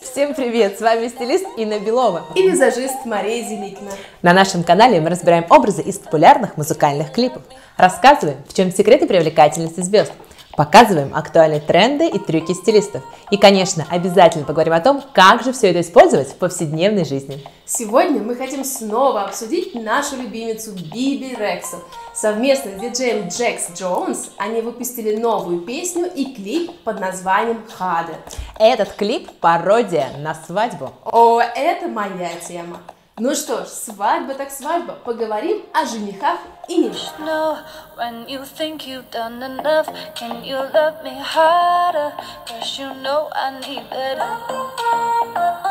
Всем привет! С вами стилист Инна Белова. и визажист Мария Зеликина. На нашем канале мы разбираем образы из популярных музыкальных клипов, рассказываем, в чем секреты привлекательности звезд, показываем актуальные тренды и трюки стилистов. И, конечно, обязательно поговорим о том, как же все это использовать в повседневной жизни. Сегодня мы хотим снова обсудить нашу любимицу Биби Рексу. Совместно с диджеем Джекс Джонс они выпустили новую песню и клип под названием «Harder». Этот клип – пародия на свадьбу. О, это моя тема. Ну что ж, свадьба так свадьба. Поговорим о женихах и невестах. Know when you think you've done enough? Can you love me harder? Cause you know I need better.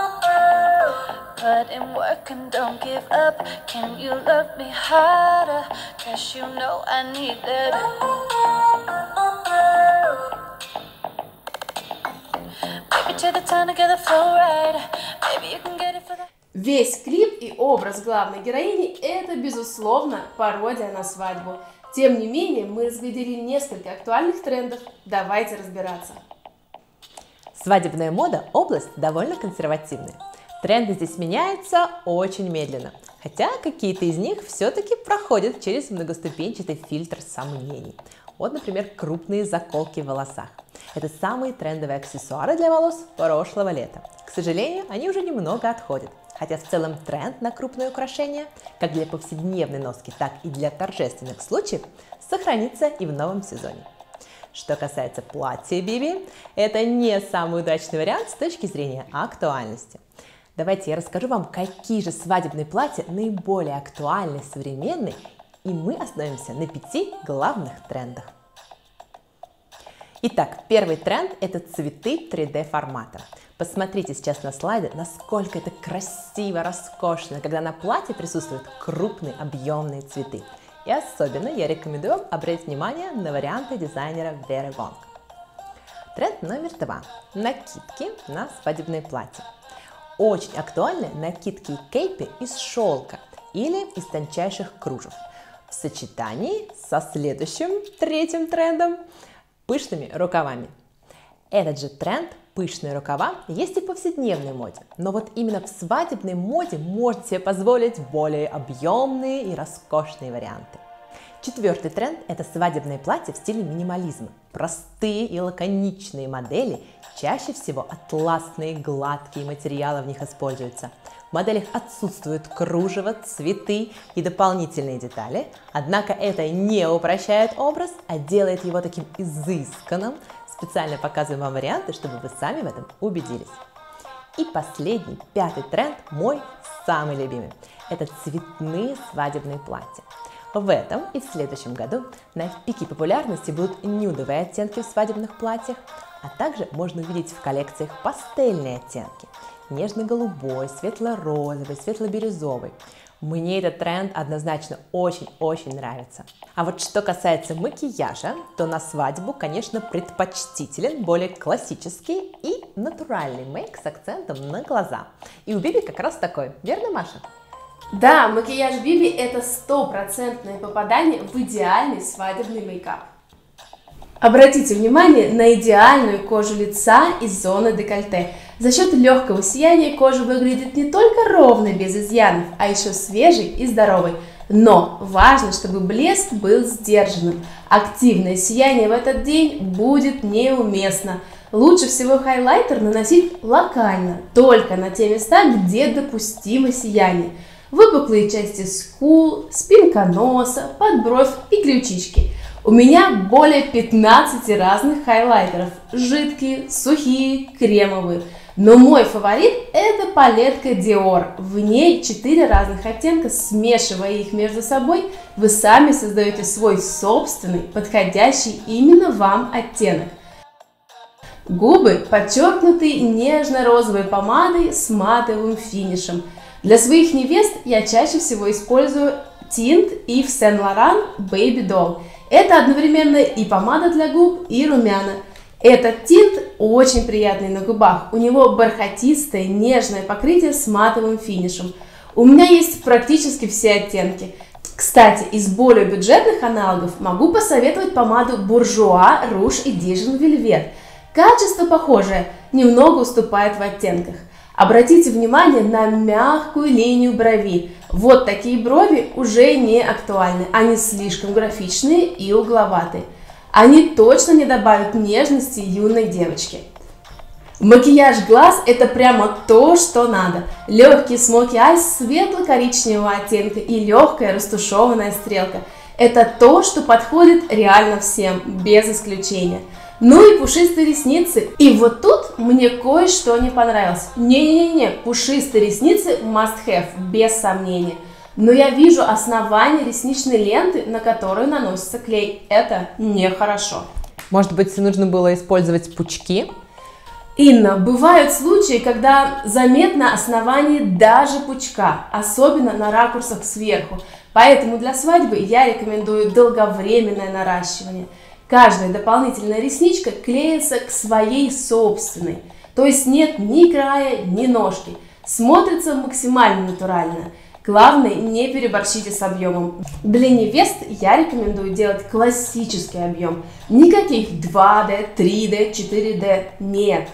Put in work and don't give up. Can you love me harder? Cause you know I need better. Baby, take the time to get the flow right. Maybe you can get it for the. Весь клип и образ главной героини – это, безусловно, пародия на свадьбу. Тем не менее, мы разглядели несколько актуальных трендов. Давайте разбираться. Свадебная мода – область довольно консервативная. Тренды здесь меняются очень медленно, хотя какие-то из них все-таки проходят через многоступенчатый фильтр сомнений. Вот, например, крупные заколки в волосах. Это самые трендовые аксессуары для волос прошлого лета. К сожалению, они уже немного отходят. Хотя в целом тренд на крупные украшения, как для повседневной носки, так и для торжественных случаев, сохранится и в новом сезоне. Что касается платья Биби, это не самый удачный вариант с точки зрения актуальности. Давайте я расскажу вам, какие же свадебные платья наиболее актуальны, современны, и мы остановимся на пяти главных трендах. Итак, первый тренд – это цветы 3D формата. Посмотрите сейчас на слайды, насколько это красиво, роскошно, когда на платье присутствуют крупные объемные цветы. И особенно я рекомендую вам обратить внимание на варианты дизайнера Веры Вонг. Тренд номер два – накидки на свадебные платья. Очень актуальны накидки и кейпи из шелка или из тончайших кружев в сочетании со следующим третьим трендом – пышными рукавами. Этот же тренд пышные рукава есть и в повседневной моде, но вот именно в свадебной моде можете себе позволить более объемные и роскошные варианты. Четвертый тренд – это свадебные платья в стиле минимализма. Простые и лаконичные модели, чаще всего атласные, гладкие материалы в них используются. В моделях отсутствуют кружево, цветы и дополнительные детали, однако это не упрощает образ, а делает его таким изысканным. Специально показываем вам варианты, чтобы вы сами в этом убедились. И последний, пятый тренд, мой самый любимый. Это цветные свадебные платья. В этом и в следующем году на пике популярности будут нюдовые оттенки в свадебных платьях, а также можно увидеть в коллекциях пастельные оттенки – нежно-голубой, светло-розовый, светло-бирюзовый. Мне этот тренд однозначно очень-очень нравится. А вот что касается макияжа, то на свадьбу, конечно, предпочтителен более классический и натуральный мейк с акцентом на глаза. И у Биби как раз такой, верно, Маша? Да, макияж Биби – это стопроцентное попадание в идеальный свадебный мейкап. Обратите внимание на идеальную кожу лица и зоны декольте. За счет легкого сияния кожа выглядит не только ровной, без изъянов, а еще свежей и здоровой. Но важно, чтобы блеск был сдержанным. Активное сияние в этот день будет неуместно. Лучше всего хайлайтер наносить локально, только на те места, где допустимо сияние. Выпуклые части скул, спинка носа, подбровь и ключички. У меня более 15 разных хайлайтеров. Жидкие, сухие, кремовые. Но мой фаворит это палетка Dior. В ней 4 разных оттенка, смешивая их между собой, вы сами создаете свой собственный, подходящий именно вам оттенок. Губы подчеркнуты нежно-розовой помадой с матовым финишем. Для своих невест я чаще всего использую тинт Yves Saint Laurent Baby Doll. Это одновременно и помада для губ, и румяна. Этот тинт очень приятный на губах. У него бархатистое, нежное покрытие с матовым финишем. У меня есть практически все оттенки. Кстати, из более бюджетных аналогов могу посоветовать помаду Буржуа Rouge Edition Velvet. Качество похожее, немного уступает в оттенках. Обратите внимание на мягкую линию брови. Вот такие брови уже не актуальны, они слишком графичные и угловатые. Они точно не добавят нежности юной девочке. Макияж глаз это прямо то, что надо. Легкий смоки айс светло-коричневого оттенка и легкая растушеванная стрелка. Это то, что подходит реально всем, без исключения. Ну и пушистые ресницы. И вот тут мне кое-что не понравилось. Не-не-не, пушистые ресницы must have, без сомнения. Но я вижу основание ресничной ленты, на которую наносится клей. Это нехорошо. Может быть, нужно было использовать пучки? Инна, бывают случаи, когда заметно основание даже пучка, особенно на ракурсах сверху. Поэтому для свадьбы я рекомендую долговременное наращивание. Каждая дополнительная ресничка клеится к своей собственной. То есть нет ни края, ни ножки. Смотрится максимально натурально. Главное, не переборщите с объемом. Для невест я рекомендую делать классический объем. Никаких 2D, 3D, 4D. Нет.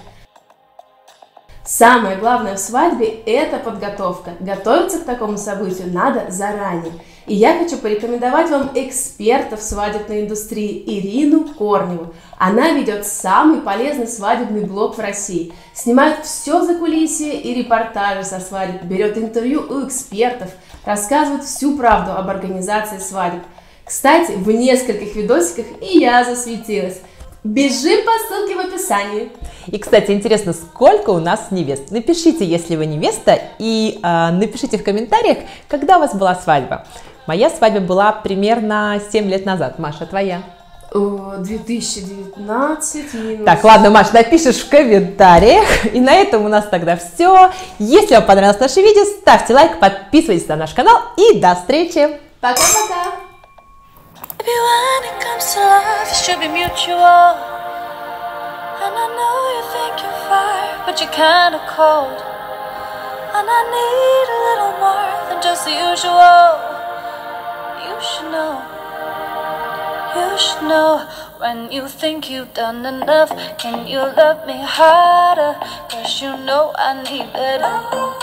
Самое главное в свадьбе – это подготовка. Готовиться к такому событию надо заранее. И я хочу порекомендовать вам эксперта в свадебной индустрии Ирину Корневу. Она ведет самый полезный свадебный блог в России. Снимает все за кулисье и репортажи со свадеб, берет интервью у экспертов, рассказывает всю правду об организации свадеб. Кстати, в нескольких видосиках и я засветилась. Бежим по ссылке в описании. И, кстати, интересно, сколько у нас невест? Напишите, если вы невеста, и э, напишите в комментариях, когда у вас была свадьба. Моя свадьба была примерно 7 лет назад. Маша, твоя? 2019 минус... Так, ладно, Маш, напишешь в комментариях. И на этом у нас тогда все. Если вам понравилось наше видео, ставьте лайк, подписывайтесь на наш канал и до встречи. Пока-пока! Baby, when it comes to love, it should be mutual. And I know you think you're fire, but you're kinda cold. And I need a little more than just the usual. You should know. You should know when you think you've done enough. Can you love me harder? Cause you know I need better.